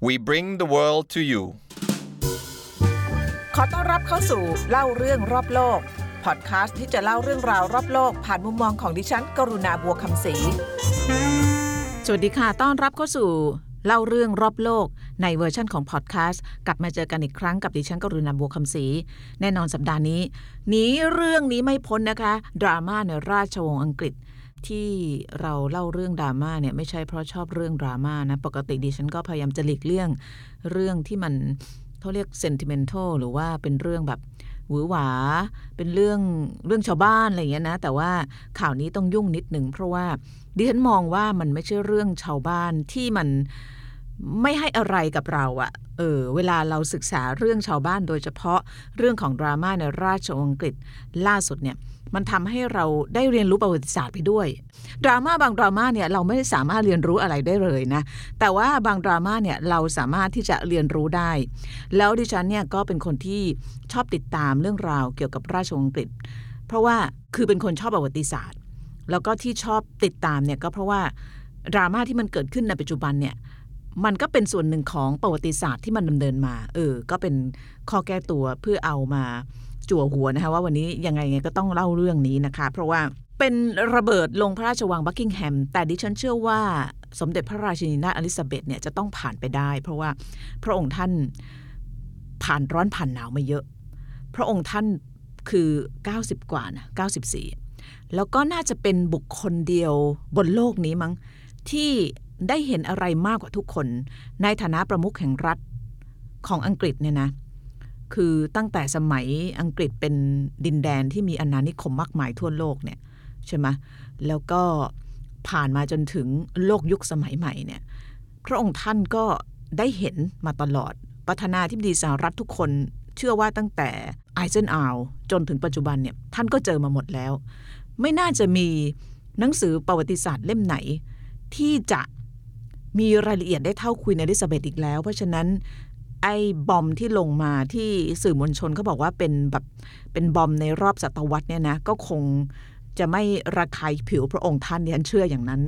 We bring the world to you ขอต้อนรับเข้าสู่เล่าเรื่องรอบโลก พอดคาสต์ที่จะเล่าเรื่องราวรอบโลก ผ่านมุมมองของดิฉัน กรุณาบัวคำศรี สวัสดีค่ะ ต้อนรับเข้าสู่เล่าเรื่องรอบโลก ในเวอร์ชันของพอดแคสต์กลับมาเจอกันอีกครั้งกับดิฉันกรุณาบัวคำศรี แน่นอนสัปดาห์นี้หนีเรื่องนี้ไม่พ้นนะคะ ดราม่าในราชวงศ์อังกฤษ ที่เราเล่าเรื่องดราม่าเนี่ยไม่ใช่เพราะชอบเรื่องดราม่านะปกติดิฉันก็พยายามจะหลีกเลี่ยงเรื่องที่มันเขาเรียกเซนติเมนทัลหรือว่าเป็นเรื่องแบบหวือหวา เป็นเรื่องเรื่องชาวบ้านอะไรอย่างเงี้ยนะ แต่ว่าข่าวนี้ต้องยุ่งนิดหนึ่งเพราะว่าดิฉันมองว่ามันไม่ใช่เรื่องชาวบ้านที่มัน ไม่ให้อะไรกับเราอะเออเวลาเราศึกษาเรื่องชาวบ้านโดยเฉพาะเรื่องของดราม่าในราชวงศ์อังกฤษล่าสุดเนี่ยมันทำให้เราได้เรียนรู้ประวัติศาสตร์ไปด้วย ดราม่าบางดราม่าเนี่ยเราไม่ได้สามารถเรียนรู้อะไรได้เลยนะ แต่ว่าบางดราม่าเนี่ยเราสามารถที่จะเรียนรู้ได้ แล้วดิฉันเนี่ยก็เป็นคนที่ชอบติดตามเรื่องราวเกี่ยวกับราชวงศ์อังกฤษ เพราะว่าคือเป็นคนชอบประวัติศาสตร์ แล้วก็ที่ชอบติดตามเนี่ยก็เพราะว่าดราม่าที่มันเกิดขึ้นในปัจจุบันเนี่ย มันก็เป็นส่วนหนึ่งของประวัติศาสตร์ที่มันดำเนินมา เออ ก็เป็นข้อแก้ตัวเพื่อเอามาจั่วหัวนะคะว่าวันนี้ยังไงไงก็ต้องเล่าเรื่องนี้นะคะ เพราะว่าเป็นระเบิดลงพระราชวังบักกิงแฮม แต่ดิฉันเชื่อว่าสมเด็จพระราชินีนาถอลิซาเบธเนี่ยจะต้องผ่านไปได้ เพราะว่าพระองค์ท่านผ่านร้อนผ่านหนาวมาเยอะ พระองค์ท่านคือ 90 กว่านะ94 แล้วก็น่าจะเป็นบุคคลเดียวบนโลกนี้มั้งที่ ได้เห็นอะไรมากกว่าทุกคน ในฐานะประมุขแห่งรัฐของอังกฤษเนี่ยนะคือตั้งแต่สมัยอังกฤษเป็นดินแดนที่มีอาณานิคมมากมายทั่วโลกเนี่ยใช่ไหมแล้วก็ผ่านมาจนถึงโลกยุคสมัยใหม่เนี่ยพระองค์ท่านก็ได้เห็นมาตลอด ประธานาธิบดีสหรัฐทุกคนเชื่อว่าตั้งแต่ไอเซนอาวจนถึงปัจจุบันเนี่ยท่านก็เจอมาหมดแล้ว ไม่น่าจะมีหนังสือประวัติศาสตร์เล่มไหน ที่จะ มีรายละเอียดได้เท่าควีนอลิซาเบธอีกแล้ว เพราะฉะนั้นไอ้ bomb ที่ลงมาที่สื่อมวลชนเขาบอกว่าเป็นแบบเป็น bomb ในรอบศตวรรษเนี่ยนะก็คงจะไม่ระคายผิวพระองค์ท่านดิฉันเชื่ออย่างนั้น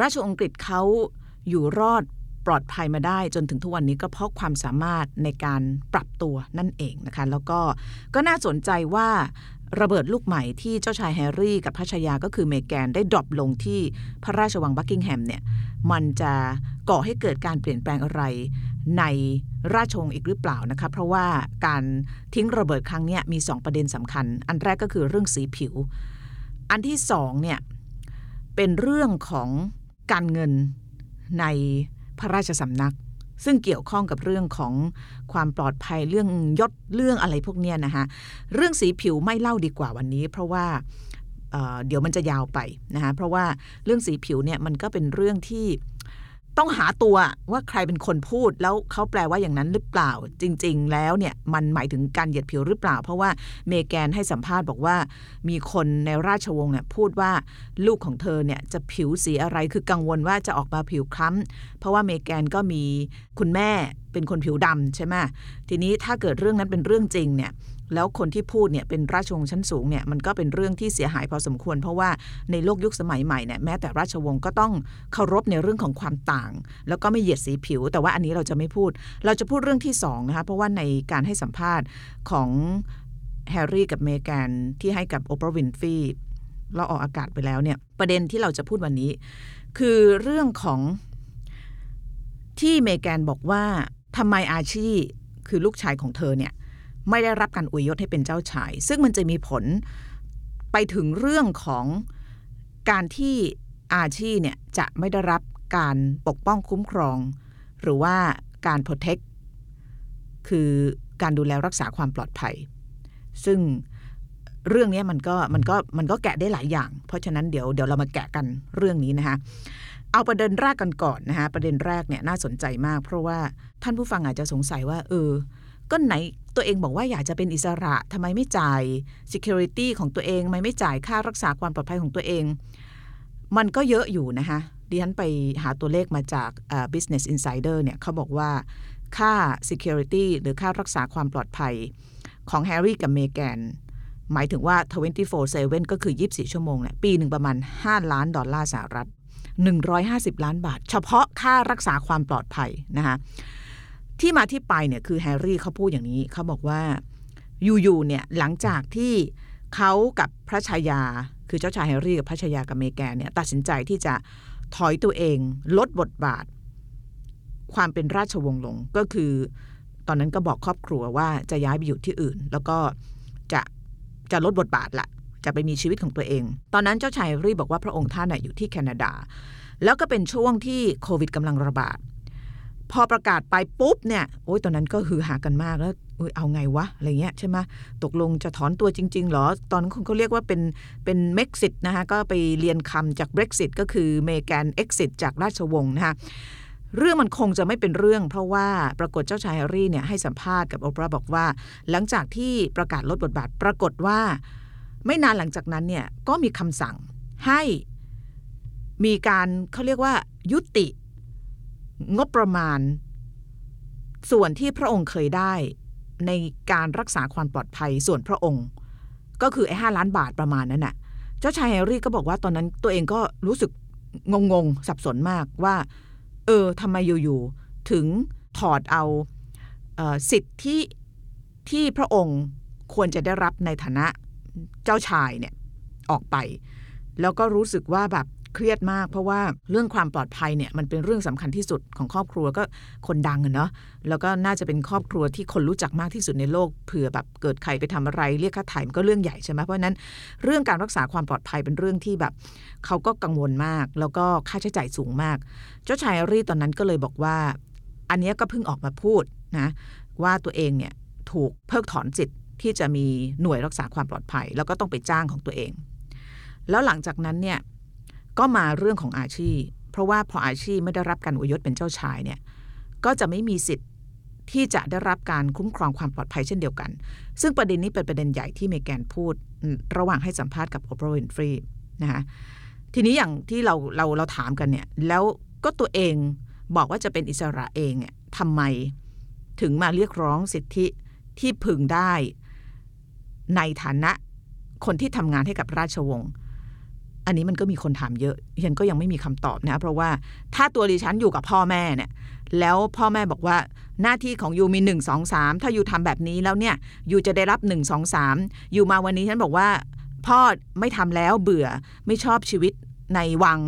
ราชวงศ์อังกฤษเขาอยู่รอดปลอดภัยมาได้จนถึงทุกวันนี้ก็เพราะความสามารถในการปรับตัวนั่นเองนะคะ แล้วก็ก็น่าสนใจว่าระเบิดลูกใหม่ที่เจ้าชายแฮร์รี่กับพระชายาก็คือเมแกนได้ drop ลงที่พระราชวังบักกิงแฮมเนี่ย มันจะก่อให้เกิดการเปลี่ยนแปลงอะไรในราชวงศ์อีกหรือเปล่านะคะเพราะว่าการทิ้งระเบิดครั้งนี้มี 2 ประเด็นสำคัญ อันแรกก็คือเรื่องสีผิว อันที่สองเนี่ยเป็นเรื่องของการเงินในพระราชสำนัก ซึ่งเกี่ยวข้องกับเรื่องของความปลอดภัยเรื่องยศเรื่องอะไรพวกเนี้ยนะคะเรื่องสีผิวไม่เล่าดีกว่าวันนี้ เพราะว่า เดี๋ยวมันจะยาวไปนะคะเพราะว่าเรื่องสีผิวเนี่ยมันก็เป็นเรื่องที่ต้องหาตัวว่าใครเป็นคนพูดแล้วเขาแปลว่าอย่างนั้นหรือเปล่า จริง ๆ แล้วเนี่ยมันหมายถึงการเหยียดผิวหรือเปล่า เพราะว่าเมแกนให้สัมภาษณ์บอกว่ามีคนในราชวงศ์เนี่ยพูดว่าลูกของเธอเนี่ยจะผิวสีอะไรคือกังวลว่าจะออกมาผิวคล้ำเพราะว่าเมแกนก็มีคุณแม่เป็นคนผิวดำใช่ไหมทีนี้ถ้าเกิดเรื่องนั้นเป็นเรื่องจริงเนี่ย แล้วคนที่พูดเนี่ยเป็นราชวงศ์ชั้นสูงเนี่ยมันก็เป็นเรื่องที่เสียหายพอสมควร เพราะว่าในโลกยุคสมัยใหม่เนี่ยแม้แต่ราชวงศ์ก็ต้องเคารพในเรื่องของความต่าง แล้วก็ไม่เหยียดสีผิว แต่ว่าอันนี้เราจะไม่พูด เราจะพูดเรื่องที่2นะคะเพราะว่าในการให้สัมภาษณ์ของแฮร์รี่กับเมแกนที่ให้กับโอปราวินฟีเราออกอากาศไปแล้วเนี่ยประเด็นที่เราจะพูดวันนี้ คือเรื่องของที่เมแกนบอกว่าทำไมอาชีคือลูกชายของเธอเนี่ย ไม่ได้รับการอวยยศให้เป็นเจ้าชาย ซึ่งมันจะมีผลไปถึงเรื่องของการที่อาชีเนี่ยจะไม่ได้รับการปกป้องคุ้มครอง หรือว่าการ protect คือการดูแลรักษาความปลอดภัย ซึ่งเรื่องนี้มันก็มันก็มันก็แกะได้หลายอย่าง เพราะฉะนั้นเดี๋ยวเดี๋ยวเรามาแกะกันเรื่องนี้นะคะเอาประเด็นแรกกันก่อนนะคะประเด็นแรกเนี่ยน่าสนใจมาก เพราะว่าท่านผู้ฟังอาจจะสงสัยว่า เออ ก็ไหน ตัวเองบอกว่าอยากจะเป็นอิสระทำไมไม่จ่าย security ของตัวเองไมไม่จ่ายค่ารักษาความปลอดภัยของตัวเอง มันก็เยอะอยู่นะคะดิฉันไปหาตัวเลขมาจาก uh, Business Insider เนี่ยเขาบอกว่าค่า security หรือค่ารักษาความปลอดภัยของแฮร์รี่กับเมแกนหมายถึงว่า 24/7 ก็คือ 24 ชั่วโมงเนี่ยปีหนึ่งประมาณ 5 ล้านดอลลาร์สหรัฐ 150 ล้านบาท เฉพาะค่ารักษาความปลอดภัยนะคะ ที่มาที่ไปเนี่ยคือแฮร์รี่เขาพูดอย่างนี้เขาบอกว่าอยู่ๆเนี่ยหลังจากที่เขากับพระชายา คือเจ้าชายแฮร์รี่กับพระชายากับเมแกนเนี่ยตัดสินใจที่จะถอยตัวเองลดบทบาท ความเป็นราชวงศ์ลงก็คือ ตอนนั้นก็บอกครอบครัวว่าจะย้ายไปอยู่ที่อื่น แล้วก็จะจะลดบทบาทละจะไปมีชีวิตของตัวเอง ตอนนั้นเจ้าชายแฮร์รี่บอกว่าพระองค์ท่านอยู่ที่แคนาดา แล้วก็เป็นช่วงที่โควิดกำลังระบาด พอประกาศไปปุ๊บเนี่ยโอ้ยตอนนั้นก็คือหากันมากแล้วอุ๊ยเอาไงวะอะไรเงี้ยใช่ไหมตกลงจะถอนตัวจริง ๆ หรอ ตอนนั้นเขาเรียกว่าเป็นเป็นเม็กซิตนะคะก็ไปเรียนคำจาก Brexit ก็คือเมแกน exit จากราชวงศ์นะคะเรื่องมันคงจะไม่เป็นเรื่อง เพราะว่าปรากฏเจ้าชายแฮร์รี่เนี่ยให้สัมภาษณ์กับโอปราบอกว่า หลังจากที่ประกาศลดบทบาทปรากฏว่า ไม่นานหลังจากนั้นเนี่ยก็มีคำสั่งให้มีการเขาเรียกว่ายุติ งบประมาณ ส่วนที่พระองค์เคยได้ในการรักษาความปลอดภัยส่วนพระองค์ ก็คือไอ้ห้าล้านบาทประมาณนั้นน่ะ เจ้าชายแฮร์รี่ก็บอกว่าตอนนั้นตัวเองก็รู้สึกงงๆสับสนมากว่า เออทำไมอยู่ๆถึงถอดเอาเออสิทธิที่ที่พระองค์ควรจะได้รับในฐานะเจ้าชายเนี่ยออกไป แล้วก็รู้สึกว่าแบบ เครียดมาก เพราะว่าเรื่องความปลอดภัยเนี่ยมันเป็นเรื่องสำคัญที่สุดของครอบครัวก็คนดังอะเนาะแล้วก็น่าจะเป็นครอบครัวที่คนรู้จักมากที่สุดในโลกเผื่อแบบเกิดใครไปทำอะไรเรียกค่าถ่ายมันก็เรื่องใหญ่ใช่ไหมเพราะนั้นเรื่องการรักษาความปลอดภัยเป็นเรื่องที่แบบเขาก็กังวลมาก แล้วก็ค่าใช้จ่ายสูงมาก เจ้าชายแฮร์รี่ตอนนั้นก็เลยบอกว่า อันนี้ก็เพิ่งออกมาพูดนะว่าตัวเองเนี่ยถูกเพิกถอนสิทธิ์ที่จะมีหน่วยรักษาความปลอดภัย แล้วก็ต้องไปจ้างของตัวเอง แล้วหลังจากนั้นเนี่ย ก็มาเรื่องของอาชีพ เพราะว่าพออาชีพไม่ได้รับการอวยยศเป็นเจ้าชายเนี่ยก็จะไม่มีสิทธิ์ที่จะได้รับการคุ้มครองความปลอดภัยเช่นเดียวกัน ซึ่งประเด็นนี้เป็นประเด็นใหญ่ที่เมแกนพูดระหว่างให้สัมภาษณ์กับโอปราห์วินฟรีนะคะทีนี้อย่างที่เราเราเราถามกันเนี่ยแล้วก็ตัวเองบอกว่าจะเป็นอิสระเองเนี่ยทำไมถึงมาเรียกร้องสิทธิที่พึงได้ในฐานะคนที่ทำงานให้กับราชวงศ์ อันนี้มันก็มีคนถามเยอะฉันก็ยังไม่มีคำตอบนะ เพราะว่าถ้าตัวดิฉันอยู่กับพ่อแม่เนี่ย แล้วพ่อแม่บอกว่าหน้าที่ของยูมีหนึ่งสองสามถ้ายูทำแบบนี้แล้วเนี่ยยูจะได้รับหนึ่งสองสามยูมาวันนี้ฉันบอกว่า พ่อไม่ทำแล้วเบื่อไม่ชอบชีวิตในวัง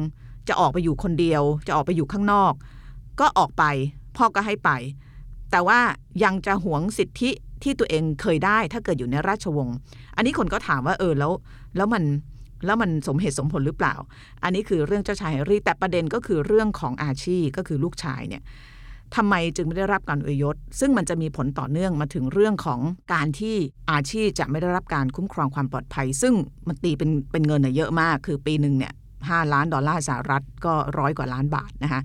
จะออกไปอยู่คนเดียว จะออกไปอยู่ข้างนอก ก็ออกไป พ่อก็ให้ไป แต่ว่ายังจะหวงสิทธิที่ตัวเองเคยได้ ถ้าเกิดอยู่ในราชวงศ์อันนี้คนก็ถามว่าเออแล้ว แล้วมัน แล้วมันสมเหตุสมผลหรือเปล่า อันนี้คือเรื่องเจ้าชายแฮร์รี่แต่ประเด็นก็คือเรื่องของอาชีก็คือลูกชายเนี่ยทำไมจึงไม่ได้รับการอวยยศ ซึ่งมันจะมีผลต่อเนื่องมาถึงเรื่องของการที่อาชีพจะไม่ได้รับการคุ้มครองความปลอดภัย ซึ่งมันตีเป็นเป็นเงินเยอะมาก คือปีหนึ่งเนี่ยห้าล้านดอลลาร์สหรัฐก็ร้อยกว่าล้านบาทนะคะ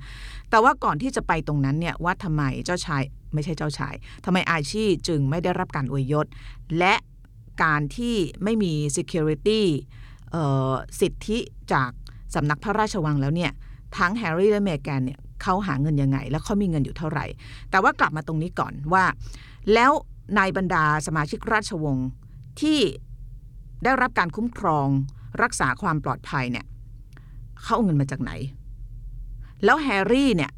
แต่ว่าก่อนที่จะไปตรงนั้นเนี่ยว่าทำไมเจ้าชายไม่ใช่เจ้าชายทำไมอาชีพจึงไม่ได้รับการอวยยศ และการที่ไม่มี security สิทธิจากสำนักพระราชวังแล้วเนี่ยทั้งแฮร์รี่และเมแกนเนี่ยเขาหาเงินยังไง แล้วเขามีเงินอยู่เท่าไหร่ แต่ว่ากลับมาตรงนี้ก่อนว่า แล้วในบรรดาสมาชิกราชวงศ์ที่ได้รับการคุ้มครองรักษาความปลอดภัยเนี่ยเขาเอาเงินมาจากไหน แล้วแฮร์รี่เนี่ย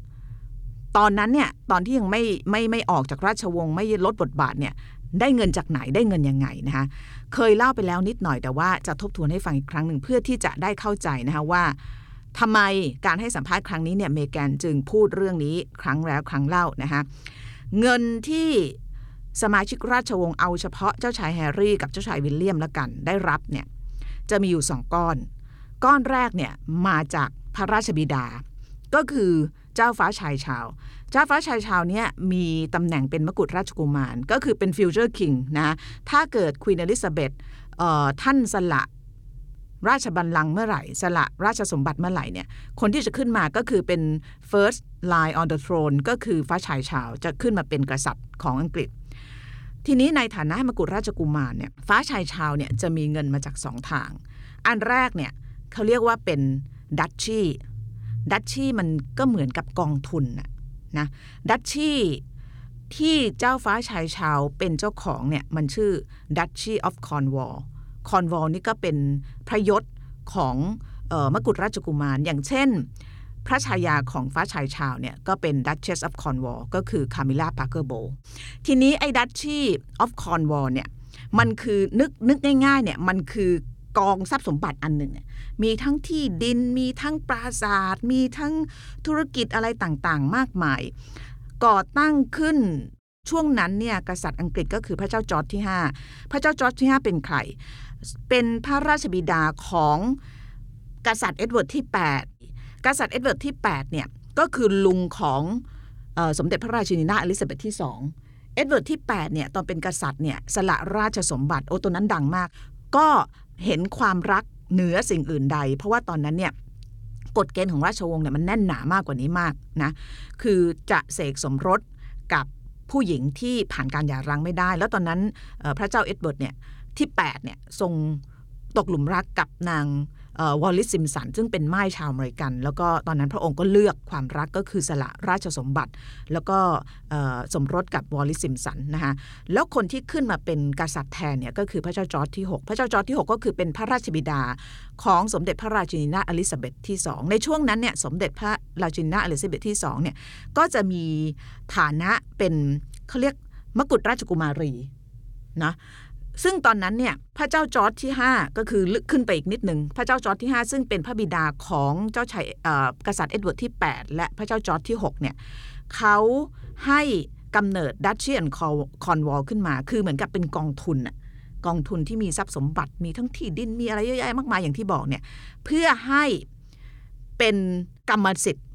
ตอนนั้นเนี่ยตอนที่ยังไม่ไม่ไม่ออกจากราชวงศ์ไม่ลดบทบาทเนี่ย ได้เงินจากไหนได้เงินยังไงนะคะเคยเล่าไปแล้วนิดหน่อยแต่ว่าจะทบทวนให้ฟังอีกครั้งหนึ่งเพื่อที่จะได้เข้าใจนะคะว่าทำไมการให้สัมภาษณ์ครั้งนี้เนี่ยเมแกนจึงพูดเรื่องนี้ครั้งแล้วครั้งเล่านะคะเงินที่สมาชิกราชวงศ์เอาเฉพาะเจ้าชายแฮร์รี่กับเจ้าชายวิลเลียมละกันได้รับเนี่ยจะมีอยู่สองก้อน ก้อนแรกเนี่ยมาจากพระราชบิดา ก็คือเจ้าฟ้าชายชาร์ลส์ เจ้าฟ้าชายชาร์ลส์เนี่ยมีตำแหน่งเป็นมกุฎราชกุมาร ก็คือเป็น future king นะถ้าเกิดควีนอลิซาเบธท่านสละราชบัลลังก์เมื่อไหร่ สละราชสมบัติเมื่อไหร่เนี่ยคนที่จะขึ้นมาก็คือเป็น first line on the throne ก็คือฟ้าชายชาร์ลส์จะขึ้นมาเป็นกษัตริย์ของอังกฤษ ทีนี้ในฐานะมกุฎราชกุมารเนี่ยฟ้าชายชาร์ลส์เนี่ยจะมีเงินมาจากสองทาง อันแรกเนี่ยเขาเรียกว่าเป็นดัชชี ดัชชี่มันก็เหมือนกับกองทุนนะนะดัชชี่ที่เจ้าฟ้าชายชาวเป็นเจ้าของเนี่ยมันชื่อ Duchy of Cornwall Cornwall นี่ก็เป็นพระยศของออมกุฎราชกุมาร อย่างเช่น พระชายาของฟ้าชายชาวเนี่ยก็เป็น Duchess of Cornwall ก็คือ Camilla Parker Bowles ทีนี้ไอ้ Duchy of Cornwall เนี่ยมันคือนึกนึกง่ายๆเนี่ยมันคือ กองทรัพย์สมบัติอันหนึ่งเนี่ยมีทั้งที่ดินมีทั้งปราสาท มีทั้งธุรกิจอะไรต่างๆ มากมาย ก่อตั้งขึ้นช่วงนั้นเนี่ยกษัตริย์อังกฤษก็คือพระเจ้าจอร์จที่ 5 พระเจ้าจอร์จที่ 5 เป็นใคร เป็นพระราชบิดาของกษัตริย์เอ็ดเวิร์ดที่ 8 กษัตริย์เอ็ดเวิร์ดที่8เนี่ยก็คือลุงของของสมเด็จพระราชินีนาถอลิซาเบธที่ 2 เอ็ดเวิร์ดที่8เนี่ยตอนเป็นกษัตริย์เนี่ยสละราชสมบัติโอ้ตอนนั้นดังมาก ก็ เห็นความรักเหนือสิ่งอื่นใด เพราะว่าตอนนั้นเนี่ยกฎเกณฑ์ของราชวงศ์เนี่ยมันแน่นหนามากกว่านี้มากนะคือจะเสกสมรสกับผู้หญิงที่ผ่านการหย่าร้างไม่ได้ แล้วตอนนั้นพระเจ้าเอ็ดเวิร์ดเนี่ยที่8เนี่ยทรงตกหลุมรักกับนาง วอลลิสซิมป์สัน ซึ่งเป็นม่ายชาวอเมริกัน แล้วก็ตอนนั้นพระองค์ก็เลือกความรักก็คือสละราชสมบัติ แล้วก็สมรสกับวอลลิสซิมป์สันนะคะแล้วคนที่ขึ้นมาเป็นกษัตริย์แทนเนี่ยก็คือพระเจ้าจอร์จที่ 6 พระเจ้าจอร์จที่ 6 ก็คือเป็นพระราชบิดาของสมเด็จพระราชินีนาถอลิซาเบธที่ 2 ในช่วงนั้นเนี่ยสมเด็จพระราชินีนาถอลิซาเบธที่2เนี่ยก็จะมีฐานะเป็นเขาเรียกมกุฎราชกุมารีนะ ซึ่งตอนนั้นเนี่ยพระเจ้าจอร์จที่ 5 ก็คือลึกขึ้นไปอีกนิดหนึ่งพระเจ้าจอร์จที่ 5 ซึ่งเป็นพระบิดาของเจ้าชายกษัตริย์เอ็ดเวิร์ดที่ 8 และพระเจ้าจอร์จที่6เนี่ยเขาให้กำเนิด Duchy of Cornwall ขึ้นมา คือเหมือนกับเป็นกองทุนอะกองทุนที่มีทรัพย์สมบัติมีทั้งที่ดินมีอะไรเยอะแยะมากมายอย่างที่บอกเนี่ยเพื่อให้เป็นกรรมสิทธิ์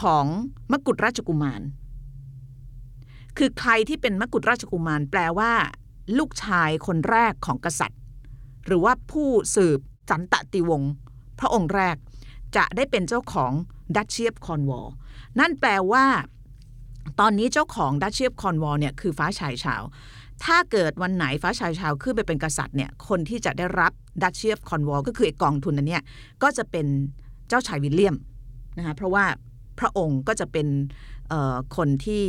ของมกุฎราชกุมาร คือใครที่เป็นมกุฎราชกุมาร แปลว่า ลูกชายคนแรกของกษัตริย์ หรือว่าผู้สืบสันตติวงศ์พระองค์แรกจะได้เป็นเจ้าของ Duchy of Cornwall นั่นแปลว่า ตอนนี้เจ้าของ Duchy of Cornwall เนี่ยคือฟ้าชายชาร์ลส์ ถ้าเกิดวันไหนฟ้าชายชาร์ลส์ขึ้นไปเป็นกษัตริย์เนี่ยคนที่จะได้รับ Duchy of Cornwall ก็คือไอกองทุนนั้นเนี่ยก็จะเป็นเจ้าชายวิลเลียมนะคะเพราะว่าพระองค์ก็จะเป็นคนที่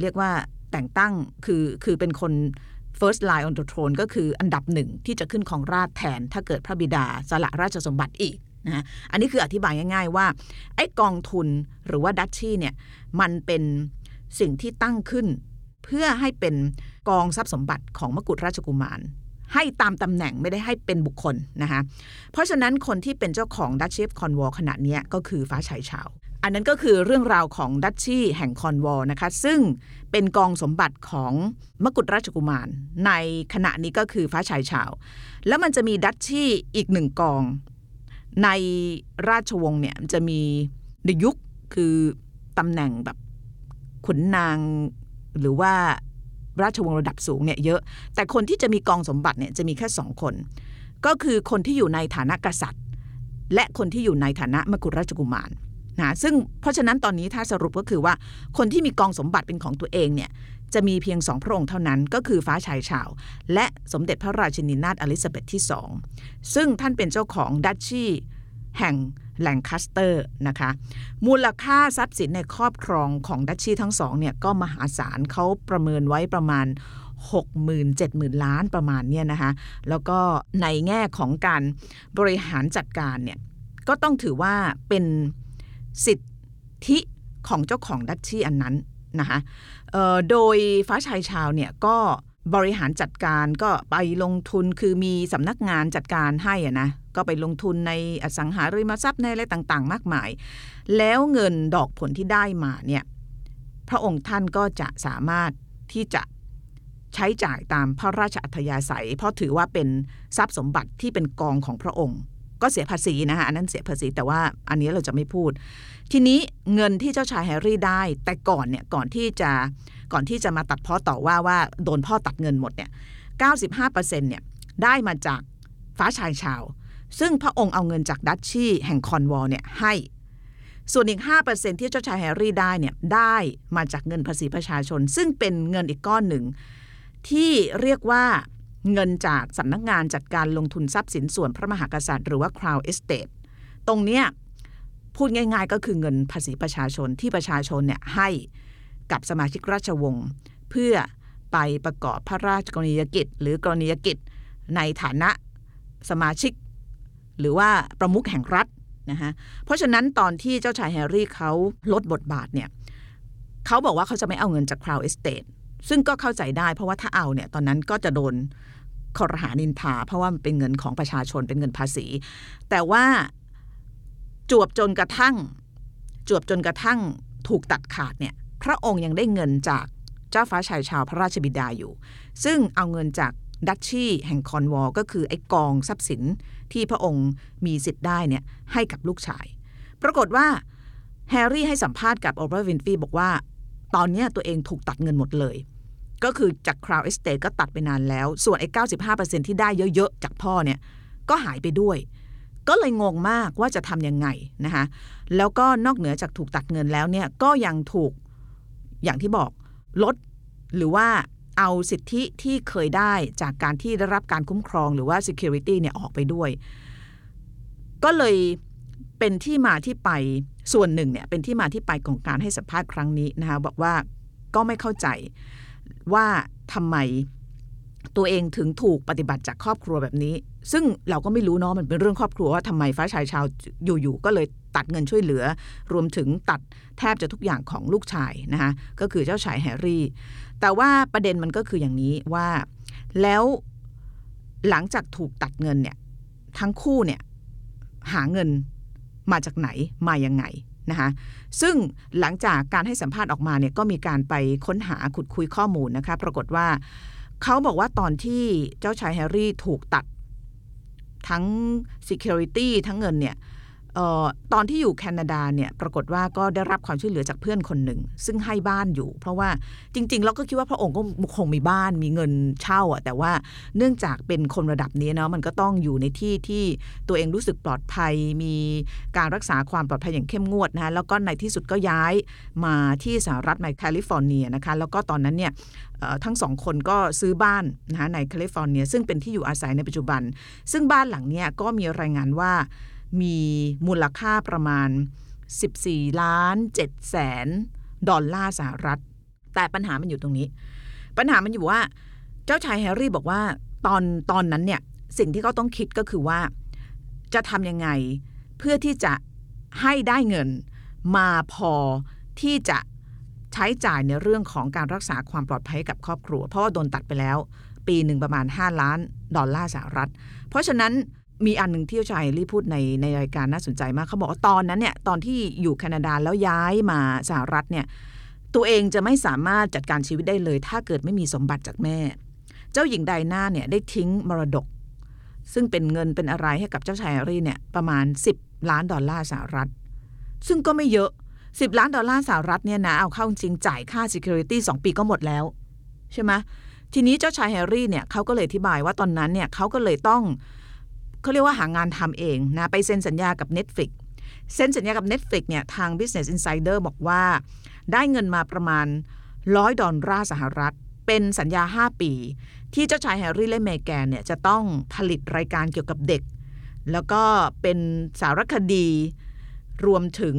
เรียกว่าแต่งตั้งคือคือเป็นคน first line on the throne ก็คืออันดับหนึ่งที่จะขึ้นของราชแทน ถ้าเกิดพระบิดาสละราชสมบัติอีกนะอันนี้คืออธิบายง่าย ๆ ว่า ไอ้กองทุนหรือว่าดัชชีเนี่ยมันเป็นสิ่งที่ตั้งขึ้น เพื่อให้เป็นกองทรัพย์สมบัติของมกุฎราชกุมาร ให้ตามตำแหน่งไม่ได้ให้เป็นบุคคลนะคะเพราะฉะนั้นคนที่เป็นเจ้าของดัชเชฟคอนวอลขณะนี้ก็คือฟ้าชายชาว อันนั้นก็คือเรื่องราวของดัชชีแห่งคอนวอลนะคะ ซึ่งเป็นกองสมบัติของมกุฎราชกุมาร ในขณะนี้ก็คือฟ้าชายชาว แล้วมันจะมีดัชชีอีกหนึ่งกอง ในราชวงศ์เนี่ยจะมีในยุคคือตำแหน่งแบบขุนนางหรือว่าราชวงศ์ระดับสูงเนี่ยเยอะ แต่คนที่จะมีกองสมบัติเนี่ยจะมีแค่สองคน ก็คือคนที่อยู่ในฐานะกษัตริย์ และคนที่อยู่ในฐานะมกุฎราชกุมาร นะซึ่งเพราะฉะนั้นตอนนี้ถ้าสรุปก็คือว่าคนที่มีกองสมบัติเป็นของตัวเองเนี่ยจะมีเพียงสองพระองค์เท่านั้นก็คือฟ้าชายชาร์ลส์ และสมเด็จพระราชินีนาถอลิซาเบธที่สองซึ่งท่านเป็นเจ้าของ Duchy แห่งแลงคัสเตอร์นะคะมูลค่าทรัพย์สินในครอบครองของ Duchy ทั้งสองเนี่ยก็มหาศาลเขาประเมินไว้ประมาณ 60,000 70,000 ล้านประมาณเนี่ยนะคะแล้วก็ในแง่ของการบริหารจัดการเนี่ยก็ต้องถือว่าเป็น สิทธิของเจ้าของดัชชีอันนั้นนะคะโดยฟ้าชายชาวเนี่ยก็บริหารจัดการก็ไปลงทุนคือมีสำนักงานจัดการให้อะนะก็ไปลงทุนในอสังหาริมทรัพย์ในอะไรต่างๆ มากมาย แล้วเงินดอกผลที่ได้มาเนี่ยพระองค์ท่านก็จะสามารถที่จะใช้จ่ายตามพระราชอัธยาศัย เพราะถือว่าเป็นทรัพย์สมบัติที่เป็นกองของพระองค์ ก็เสียภาษีนะคะอันนั้นเสียภาษีแต่ว่าอันนี้เราจะไม่พูด ทีนี้เงินที่เจ้าชายแฮร์รี่ได้ แต่ก่อนเนี่ยก่อนที่จะก่อนที่จะมาตัดเพ้อต่อว่าว่าโดนพ่อตัดเงินหมดเนี่ย95%เนี่ยได้มาจากฟ้าชายชาร์ลส์ ซึ่งพระองค์เอาเงินจาก Duchy แห่งคอร์นวอลล์เนี่ยให้ส่วนอีก 5%ที่เจ้าชายแฮร์รี่ได้เนี่ยได้มาจากเงินภาษีประชาชน ซึ่งเป็นเงินอีกก้อนหนึ่ง ที่เรียกว่า เงินจากสำนักงานจัดการลงทุนทรัพย์สินส่วนพระมหากษัตริย์หรือว่า Crown Estate ตรงเนี้ยพูดง่าย ๆ ก็คือเงินภาษีประชาชนที่ประชาชนเนี่ยให้กับสมาชิกราชวงศ์เพื่อไปประกอบพระราชกรณียกิจ หรือกรณียกิจในฐานะสมาชิก หรือว่าประมุขแห่งรัฐนะคะเพราะฉะนั้นตอนที่เจ้าชายแฮร์รี่เขาลดบทบาทเนี่ยเขาบอกว่าเขาจะไม่เอาเงินจาก Crown Estate ซึ่งก็เข้าใจได้เพราะว่าถ้าเอาเนี่ยตอนนั้นก็จะโดน คอรหานินทา เพราะว่ามันเป็นเงินของประชาชนเป็นเงินภาษี แต่ว่าจวบจนกระทั่ง จวบจนกระทั่งถูกตัดขาดเนี่ยพระองค์ยังได้เงินจากเจ้าฟ้าชายชาวพระราชบิดาอยู่ ซึ่งเอาเงินจากดัชชีแห่งคอนวอลก็คือไอ้กองทรัพย์สินที่พระองค์มีสิทธิ์ได้เนี่ยให้กับลูกชาย ปรากฏว่าแฮร์รี่ให้สัมภาษณ์กับโอปราห์วินฟีบอกว่า ตอนนี้ตัวเองถูกตัดเงินหมดเลย ก็คือจาก Crown Estate ก็ตัดไปนานแล้ว ส่วนไอ้95%ที่ได้เยอะๆ จากพ่อเนี่ย ก็หายไปด้วย ก็เลยงงมากว่าจะทำยังไงนะคะแล้วก็นอกเหนือจากถูกตัดเงินแล้วเนี่ยก็ยังถูกอย่างที่บอกลดหรือว่าเอาสิทธิที่เคยได้จากการที่ได้รับการคุ้มครองหรือว่า security เนี่ยออกไปด้วย ก็เลยเป็นที่มาที่ไปส่วนหนึ่งเนี่ยเป็นที่มาที่ไปของการให้สัมภาษณ์ครั้งนี้นะคะบอกว่าก็ไม่เข้าใจ ว่าทำไมตัวเองถึงถูกปฏิบัติจากครอบครัวแบบนี้ ซึ่งเราก็ไม่รู้เนาะมันเป็นเรื่องครอบครัวว่าทำไมฟ้าชายชาวอยู่ๆก็เลยตัดเงินช่วยเหลือ รวมถึงตัดแทบจะทุกอย่างของลูกชายนะคะก็คือเจ้าชายแฮร์รี่ แต่ว่าประเด็นมันก็คืออย่างนี้ว่าแล้วหลังจากถูกตัดเงินเนี่ยทั้งคู่เนี่ยหาเงินมาจากไหนมายังไง นะคะซึ่งหลังจากการให้สัมภาษณ์ออกมาเนี่ยก็มีการไปค้นหาขุดคุยข้อมูลนะคะปรากฏว่าเขาบอกว่าตอนที่เจ้าชายแฮร์รี่ถูกตัดทั้ง Security ทั้งเงินเนี่ย ออตอนที่อยู่แคนาดาเนี่ยปรากฏว่าก็ได้รับความช่วยเหลือจากเพื่อนคนหนึ่ง ซึ่งให้บ้านอยู่ เพราะว่าจริงๆเราก็คิดว่าพระองค์ก็คงมีบ้านมีเงินเช่าอะแต่ว่าเนื่องจากเป็นคนระดับนี้เนาะมันก็ต้องอยู่ในที่ที่ตัวเองรู้สึกปลอดภัย มีการรักษาความปลอดภัยอย่างเข้มงวดนะคะแล้วก็ในที่สุดก็ย้ายมาที่สหรัฐในแคลิฟอร์เนียนะคะแล้วก็ตอนนั้นเนี่ยทั้งสองคนก็ซื้อบ้านนะคะในแคลิฟอร์เนีย ซึ่งเป็นที่อยู่อาศัยในปัจจุบัน ซึ่งบ้านหลังเนี้ยก็มีรายงานว่า มีมูลค่าประมาณ 14 ล้าน7แสนดอลลาร์สหรัฐ แต่ปัญหามันอยู่ตรงนี้ ปัญหามันอยู่ว่า เจ้าชายแฮร์รี่บอกว่าตอนตอนนั้นเนี่ยสิ่งที่เขาต้องคิดก็คือว่าจะทำยังไงเพื่อที่จะให้ได้เงินมาพอที่จะใช้จ่ายในเรื่องของการรักษาความปลอดภัยกับครอบครัว เพราะว่าโดนตัดไปแล้ว ปีหนึ่งประมาณ 5 ล้านดอลลาร์สหรัฐ เพราะฉะนั้น มีอันหนึ่งที่ชายรีพูดในในรายการน่าสนใจมากเขาบอกว่าตอนนั้นเนี่ยตอนที่อยู่แคนาดาแล้วย้ายมาสหรัฐเนี่ยตัวเองจะไม่สามารถจัดการชีวิตได้เลย ถ้าเกิดไม่มีสมบัติจากแม่ เจ้าหญิงไดนาเนี่ยได้ทิ้งมรดก ซึ่งเป็นเงินเป็นอะไรให้กับเจ้าชายแฮร์รี่เนี่ยประมาณ 10 ล้านดอลลาร์สหรัฐ ซึ่งก็ไม่เยอะ 10 ล้านดอลลาร์สหรัฐเนี่ยนะเอาเข้าจริงจ่ายค่า Security 2 ปีก็หมดแล้ว ใช่ไหมทีนี้เจ้าชายแฮร์รี่เนี่ยเขาก็เลยอธิบายว่าตอนนั้นเนี่ยเขาก็เลยต้อง เขาเรียกว่าหางานทำเองนะไปเซ็นสัญญากับ Netflix เซ็นสัญญากับ Netflix เนี่ยทาง Business Insider บอกว่าได้เงินมาประมาณร้อยดอลลาร์สหรัฐ เป็นสัญญา 5 ปี ที่เจ้าชายแฮร์รี่และเมแกนเนี่ยจะต้องผลิตรายการเกี่ยวกับเด็ก แล้วก็เป็นสารคดี รวมถึง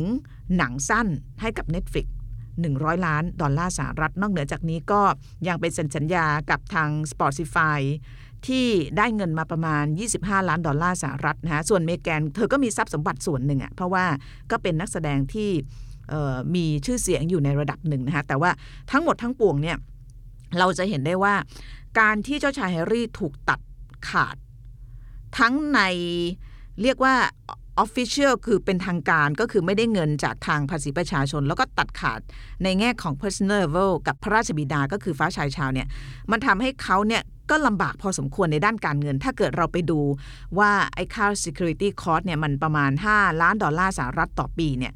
หนังสั้นให้กับ Netflix 100 ล้านดอลลาร์สหรัฐ นอกเหนือจากนี้ก็ยังไปเซ็นสัญญากับทาง Spotify ที่ได้เงินมาประมาณ 25 ล้านดอลลาร์สหรัฐนะฮะส่วนเมแกนเธอก็มีทรัพย์สมบัติส่วนหนึ่งอะ่ะเพราะว่าก็เป็นนักแสดงที่มีชื่อเสียงอยู่ในระดับหนึ่งนะคะแต่ว่าทั้งหมดทั้งปวงเนี่ยเราจะเห็นได้ว่าการที่เจ้าชายแฮร์รี่ถูกตัดขาด ทั้งในเรียกว่า ออฟฟิเชียลคือเป็นทางการก็คือไม่ได้เงินจากทางภาษีประชาชน แล้วก็ตัดขาดในแง่ของ personal level กับพระราชบิดาก็คือฟ้าชายชาวเนี่ยมันทำให้เขาเนี่ยก็ลำบากพอสมควรในด้านการเงิน ถ้าเกิดเราไปดูว่าไอ้ค่า security cost เนี่ยมันประมาณ 5 ล้านดอลลาร์สหรัฐต่อปีเนี่ย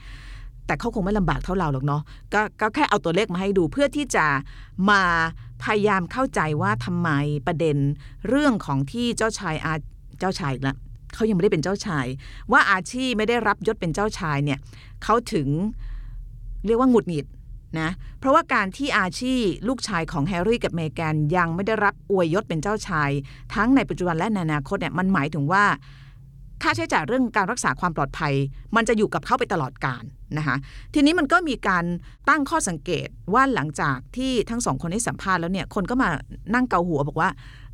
แต่เขาคงไม่ลำบากเท่าเราหรอกเนาะกก็แค่เอาตัวเลขมาให้ดูเพื่อที่จะมาพยายามเข้าใจว่าทำไมประเด็นเรื่องของที่เจ้าชายอาเจ้าชายละ เขายังไม่ได้เป็นเจ้าชาย ว่าอาชีไม่ได้รับยศเป็นเจ้าชายเนี่ยเขาถึงเรียกว่าหงุดหงิดนะเพราะว่าการที่อาชีลูกชายของแฮร์รี่กับเมแกนยังไม่ได้รับอวยยศเป็นเจ้าชาย ทั้งในปัจจุบันและในอนาคตเนี่ยมันหมายถึงว่า ค่าใช้จ่ายเรื่องการรักษาความปลอดภัย มันจะอยู่กับเขาไปตลอดกาลนะคะทีนี้มันก็มีการตั้งข้อสังเกตว่าหลังจากที่ทั้งสองคนได้สัมภาษณ์แล้วเนี่ยคนก็มานั่งเกาหัวบอกว่า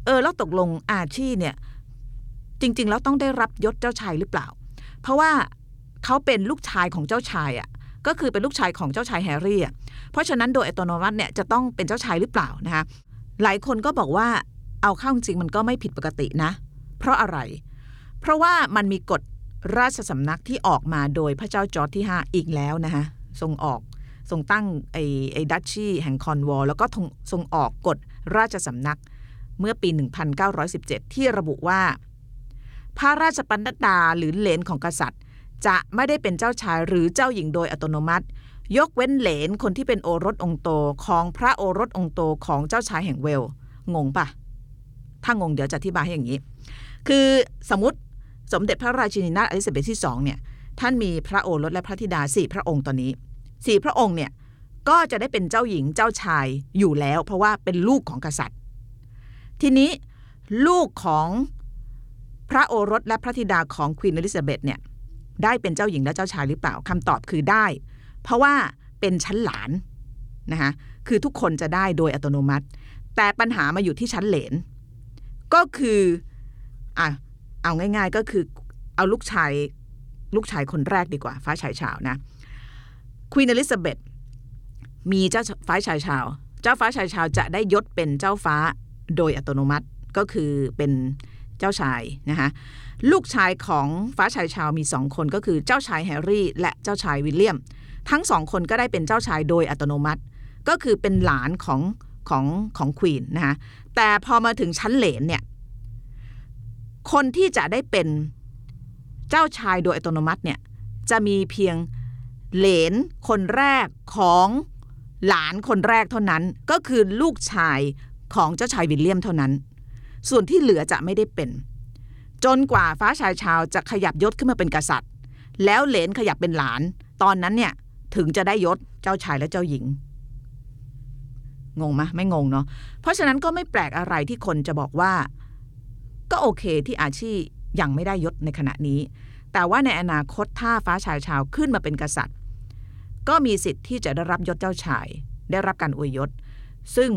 เออแล้วตกลงอาชีเนี่ย จริง ๆ แล้วต้องได้รับยศเจ้าชายหรือเปล่า เพราะว่าเขาเป็นลูกชายของเจ้าชายอะ่ะก็คือเป็นลูกชายของเจ้าชายแฮร์รี่อะเพราะฉะนั้นโดยอัตโนมัติเนี่ยจะต้องเป็นเจ้าชายหรือเปล่านะคะหลายคนก็บอกว่าเอาเข้าจริงมันก็ไม่ผิดปกตินะ เพราะอะไร เพราะว่ามันมีกฎราชสำนักที่ออกมาโดยพระเจ้าจอร์จที่ 5 อีกแล้วนะคะทรงออกทรงตั้งไอ้ไอ้ดัชชีแห่งคอนวอลแล้วก็ทรงออกกฎราชสำนักเมื่อปี 1917 ที่ระบุว่า พระราชปัณดาหรือเหลนของกษัตริย์ จะไม่ได้เป็นเจ้าชายหรือเจ้าหญิงโดยอัตโนมัติ ยกเว้นเหลนคนที่เป็นโอรสองค์โตของพระโอรสองค์โตของเจ้าชายแห่งเวล งงปะถ้างงเดี๋ยวจะอธิบายให้อย่างนี้ คือสมมติสมเด็จพระราชินีนาถอลิซาเบธที่สองเนี่ยท่านมีพระโอรสและพระธิดาสี่พระองค์ตอนนี้สี่พระองค์เนี่ยก็จะได้เป็นเจ้าหญิงเจ้าชายอยู่แล้ว เพราะว่าเป็นลูกของกษัตริย์ ทีนี้ลูกของ พระโอรสและพระธิดาของ Queen อลิซาเบธเนี่ยได้เป็นเจ้าหญิงและเจ้าชายหรือเปล่าคำตอบคือได้ เพราะว่าเป็นชั้นหลานนะคะคือทุกคนจะได้โดยอัตโนมัติ แต่ปัญหามาอยู่ที่ชั้นเหลน ก็คืออะเอาง่าย ๆก็คือเอาลูกชายลูกชายคนแรกดีกว่า ฟ้าชายชาร์ลส์นะ Queen อลิซาเบธมีเจ้าฟ้าชายชาร์ลส์ เจ้าฟ้าชายชาร์ลส์จะได้ยศเป็นเจ้าฟ้าโดยอัตโนมัติก็คือเป็น เจ้าชายนะคะลูกชายของฟ้าชายชาร์ลส์มีสองคนก็คือเจ้าชายแฮร์รี่ และเจ้าชายวิลเลียม ทั้งสองคนก็ได้เป็นเจ้าชายโดยอัตโนมัติ ก็คือเป็นหลานของของของควีนนะคะแต่พอมาถึงชั้นเหลนเนี่ยคนที่จะได้เป็นเจ้าชายโดยอัตโนมัติเนี่ยจะมีเพียงเหลนคนแรกของหลานคนแรกเท่านั้น ก็คือลูกชายของเจ้าชายวิลเลียมเท่านั้น ส่วนที่เหลือจะไม่ได้เป็น จนกว่าฟ้าชายชาวจะขยับยศขึ้นมาเป็นกษัตริย์ แล้วเหลนขยับเป็นหลาน ตอนนั้นเนี่ยถึงจะได้ยศเจ้าชายและเจ้าหญิง งงไหมไม่งงเนาะเพราะฉะนั้นก็ไม่แปลกอะไรที่คนจะบอกว่า ก็โอเคที่อาชียังไม่ได้ยศในขณะนี้ แต่ว่าในอนาคตถ้าฟ้าชายชาวขึ้นมาเป็นกษัตริย์ ก็มีสิทธิ์ที่จะได้รับยศเจ้าชาย ได้รับการอวยยศ ซึ่ง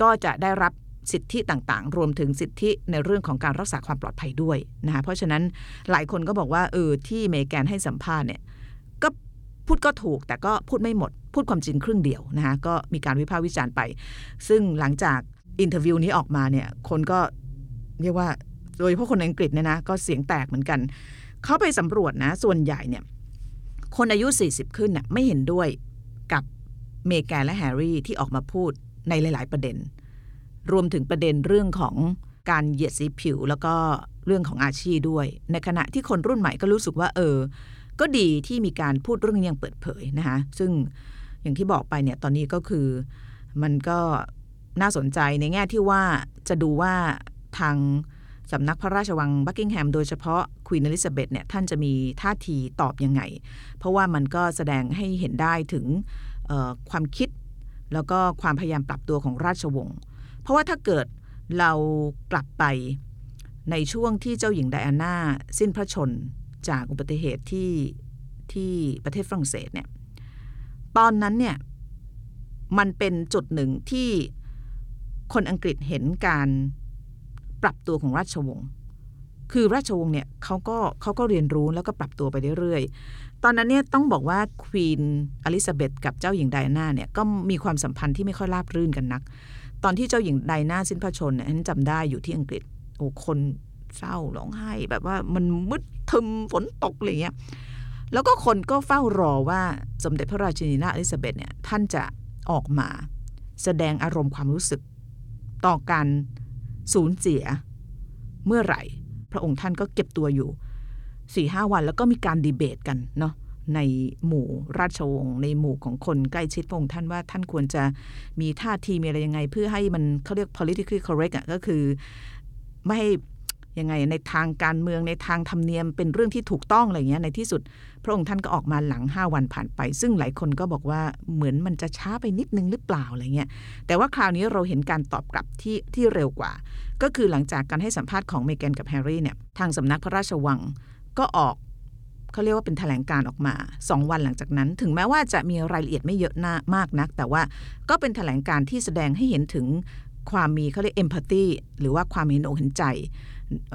ก็จะได้รับ สิทธิต่างๆ รวมถึงสิทธิในเรื่องของการรักษาความปลอดภัยด้วยนะคะเพราะฉะนั้นหลายคนก็บอกว่าเออที่เมแกนให้สัมภาษณ์เนี่ยก็พูดก็ถูกแต่ก็พูดไม่หมด พูดความจริงครึ่งเดียวนะคะก็มีการวิพากษ์วิจารณ์ไป ซึ่งหลังจาก interview นี้ออกมาเนี่ยคนก็เรียกว่าโดยเฉพาะคนอังกฤษเนี่ยนะก็เสียงแตกเหมือนกัน เขาไปสำรวจนะส่วนใหญ่เนี่ยคนอายุ 40 ขึ้นน่ะไม่เห็นด้วยกับเมแกนและแฮร์รี่ที่ออกมาพูดในหลาย ๆ ประเด็น รวมถึงประเด็นเรื่องของการเหยียดสีผิวแล้วก็เรื่องของอาชีพด้วย ในขณะที่คนรุ่นใหม่ก็รู้สึกว่า เออ ก็ดีที่มีการพูดเรื่องนี้อย่างเปิดเผยนะคะซึ่งอย่างที่บอกไปเนี่ยตอนนี้ก็คือมันก็น่าสนใจในแง่ที่ว่าจะดูว่าทางสำนักพระราชวังบักกิงแฮมโดยเฉพาะควีนอลิซาเบธเนี่ยท่านจะมีท่าทีตอบยังไง เพราะว่ามันก็แสดงให้เห็นได้ถึงความคิด แล้วก็ความพยายามปรับตัวของราชวงศ์ เพราะว่าถ้าเกิดเรากลับไปในช่วงที่เจ้าหญิงไดอาน่าสิ้นพระชนจากอุบัติเหตุที่ที่ประเทศฝรั่งเศสเนี่ยตอนนั้นเนี่ยมันเป็นจุดหนึ่งที่คนอังกฤษเห็นการปรับตัวของราชวงศ์คือราชวงศ์เนี่ยเขาก็เขาก็เรียนรู้แล้วก็ปรับตัวไปเรื่อยๆ ตอนนั้นเนี่ยต้องบอกว่าควีนอลิซาเบธกับเจ้าหญิงไดอาน่าเนี่ยก็มีความสัมพันธ์ที่ไม่ค่อยราบรื่นกันนัก ตอนที่เจ้าหญิงไดนาสิ้นพระชนเนี่ยฉันจำได้อยู่ที่อังกฤษโอ้คนเศร้าร้องไห้ แบบว่ามันมืดทึมฝนตกอะไรเงี้ยแล้วก็คนก็เฝ้ารอว่าสมเด็จพระราชินีนาถอลิซาเบธเนี่ยท่านจะออกมาแสดงอารมณ์ความรู้สึกต่อการสูญเสียเมื่อไหร่ พระองค์ท่านก็เก็บตัวอยู่สี่ห้าวันแล้วก็มีการดีเบตกันเนาะ ในหมู่ราชวงศ์ในหมู่ของคนใกล้ชิดพระองค์ท่านว่าท่านควรจะมีท่าทีมีอะไรยังไง เพื่อให้มันเขาเรียก politically correct อะก็คือไม่ให้ยังไงในทางการเมืองในทางธรรมเนียมเป็นเรื่องที่ถูกต้องอะไรเงี้ยในที่สุด พระองค์ท่านก็ออกมาหลัง 5 วันผ่านไป ซึ่งหลายคนก็บอกว่าเหมือนมันจะช้าไปนิดนึงหรือเปล่าอะไรเงี้ยแต่ว่าคราวนี้เราเห็นการตอบกลับที่ที่เร็วกว่า ก็คือหลังจากการให้สัมภาษณ์ของเมแกนกับแฮร์รี่เนี่ยทางสำนักพระราชวังก็ออก เขาเรียกว่าเป็นแถลงการออกมา 2 วันหลังจากนั้น ถึงแม้ว่าจะมีรายละเอียดไม่เยอะมากนัก แต่ว่าก็เป็นแถลงการที่แสดงให้เห็นถึงความมีเขาเรียกเอมพัตตีหรือว่าความเห็นอกเห็นใจ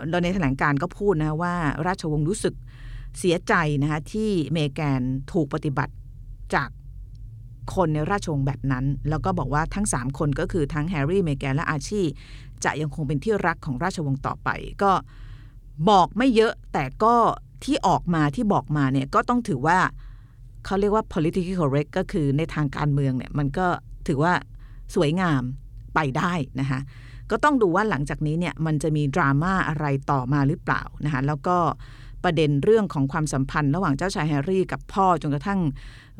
โดยในแถลงการก็พูดนะว่า ราชวงศ์รู้สึกเสียใจนะคะที่เมแกนถูกปฏิบัติจากคนในราชวงศ์แบบนั้น แล้วก็บอกว่าทั้ง 3 คนก็คือทั้งแฮร์รี่เมแกนและอาชีจะยังคงเป็นที่รักของราชวงศ์ต่อไป ก็บอกไม่เยอะแต่ก็ ที่ออกมาที่บอกมาเนี่ยก็ต้องถือว่าเขาเรียกว่า politically correct ก็คือในทางการเมืองเนี่ยมันก็ถือว่าสวยงามไปได้นะคะก็ต้องดูว่าหลังจากนี้เนี่ยมันจะมีดราม่าอะไรต่อมาหรือเปล่านะคะแล้วก็ประเด็นเรื่องของความสัมพันธ์ ระหว่างเจ้าชายแฮร์รี่กับพ่อจนกระทั่ง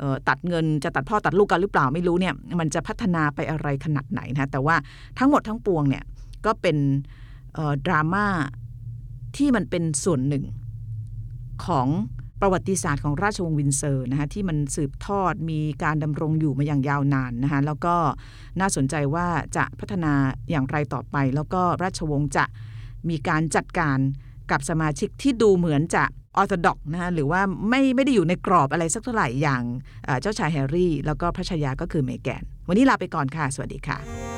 ออตัดเงินจะตัดพ่อตัดลูกกันหรือเปล่าไม่รู้เนี่ยมันจะพัฒนาไปอะไรขนาดไหนนะแต่ว่าทั้งหมดทั้งปวงเนี่ยก็เป็นออดราม่าที่มันเป็นส่วนหนึ่ง ของประวัติศาสตร์ของราชวงศ์วินด์เซอร์นะคะที่มันสืบทอดมีการดำรงอยู่มาอย่างยาวนานนะคะแล้วก็น่าสนใจว่าจะพัฒนาอย่างไรต่อไป แล้วก็ราชวงศ์จะมีการจัดการกับสมาชิกที่ดูเหมือนจะออร์โธดอกนะคะหรือว่าไม่ไม่ได้อยู่ในกรอบอะไรสักเท่าไหร่อย่างเอ่อเจ้าชายแฮร์รี่ แล้วก็พระชายาก็คือเมแกน วันนี้ลาไปก่อนค่ะ สวัสดีค่ะ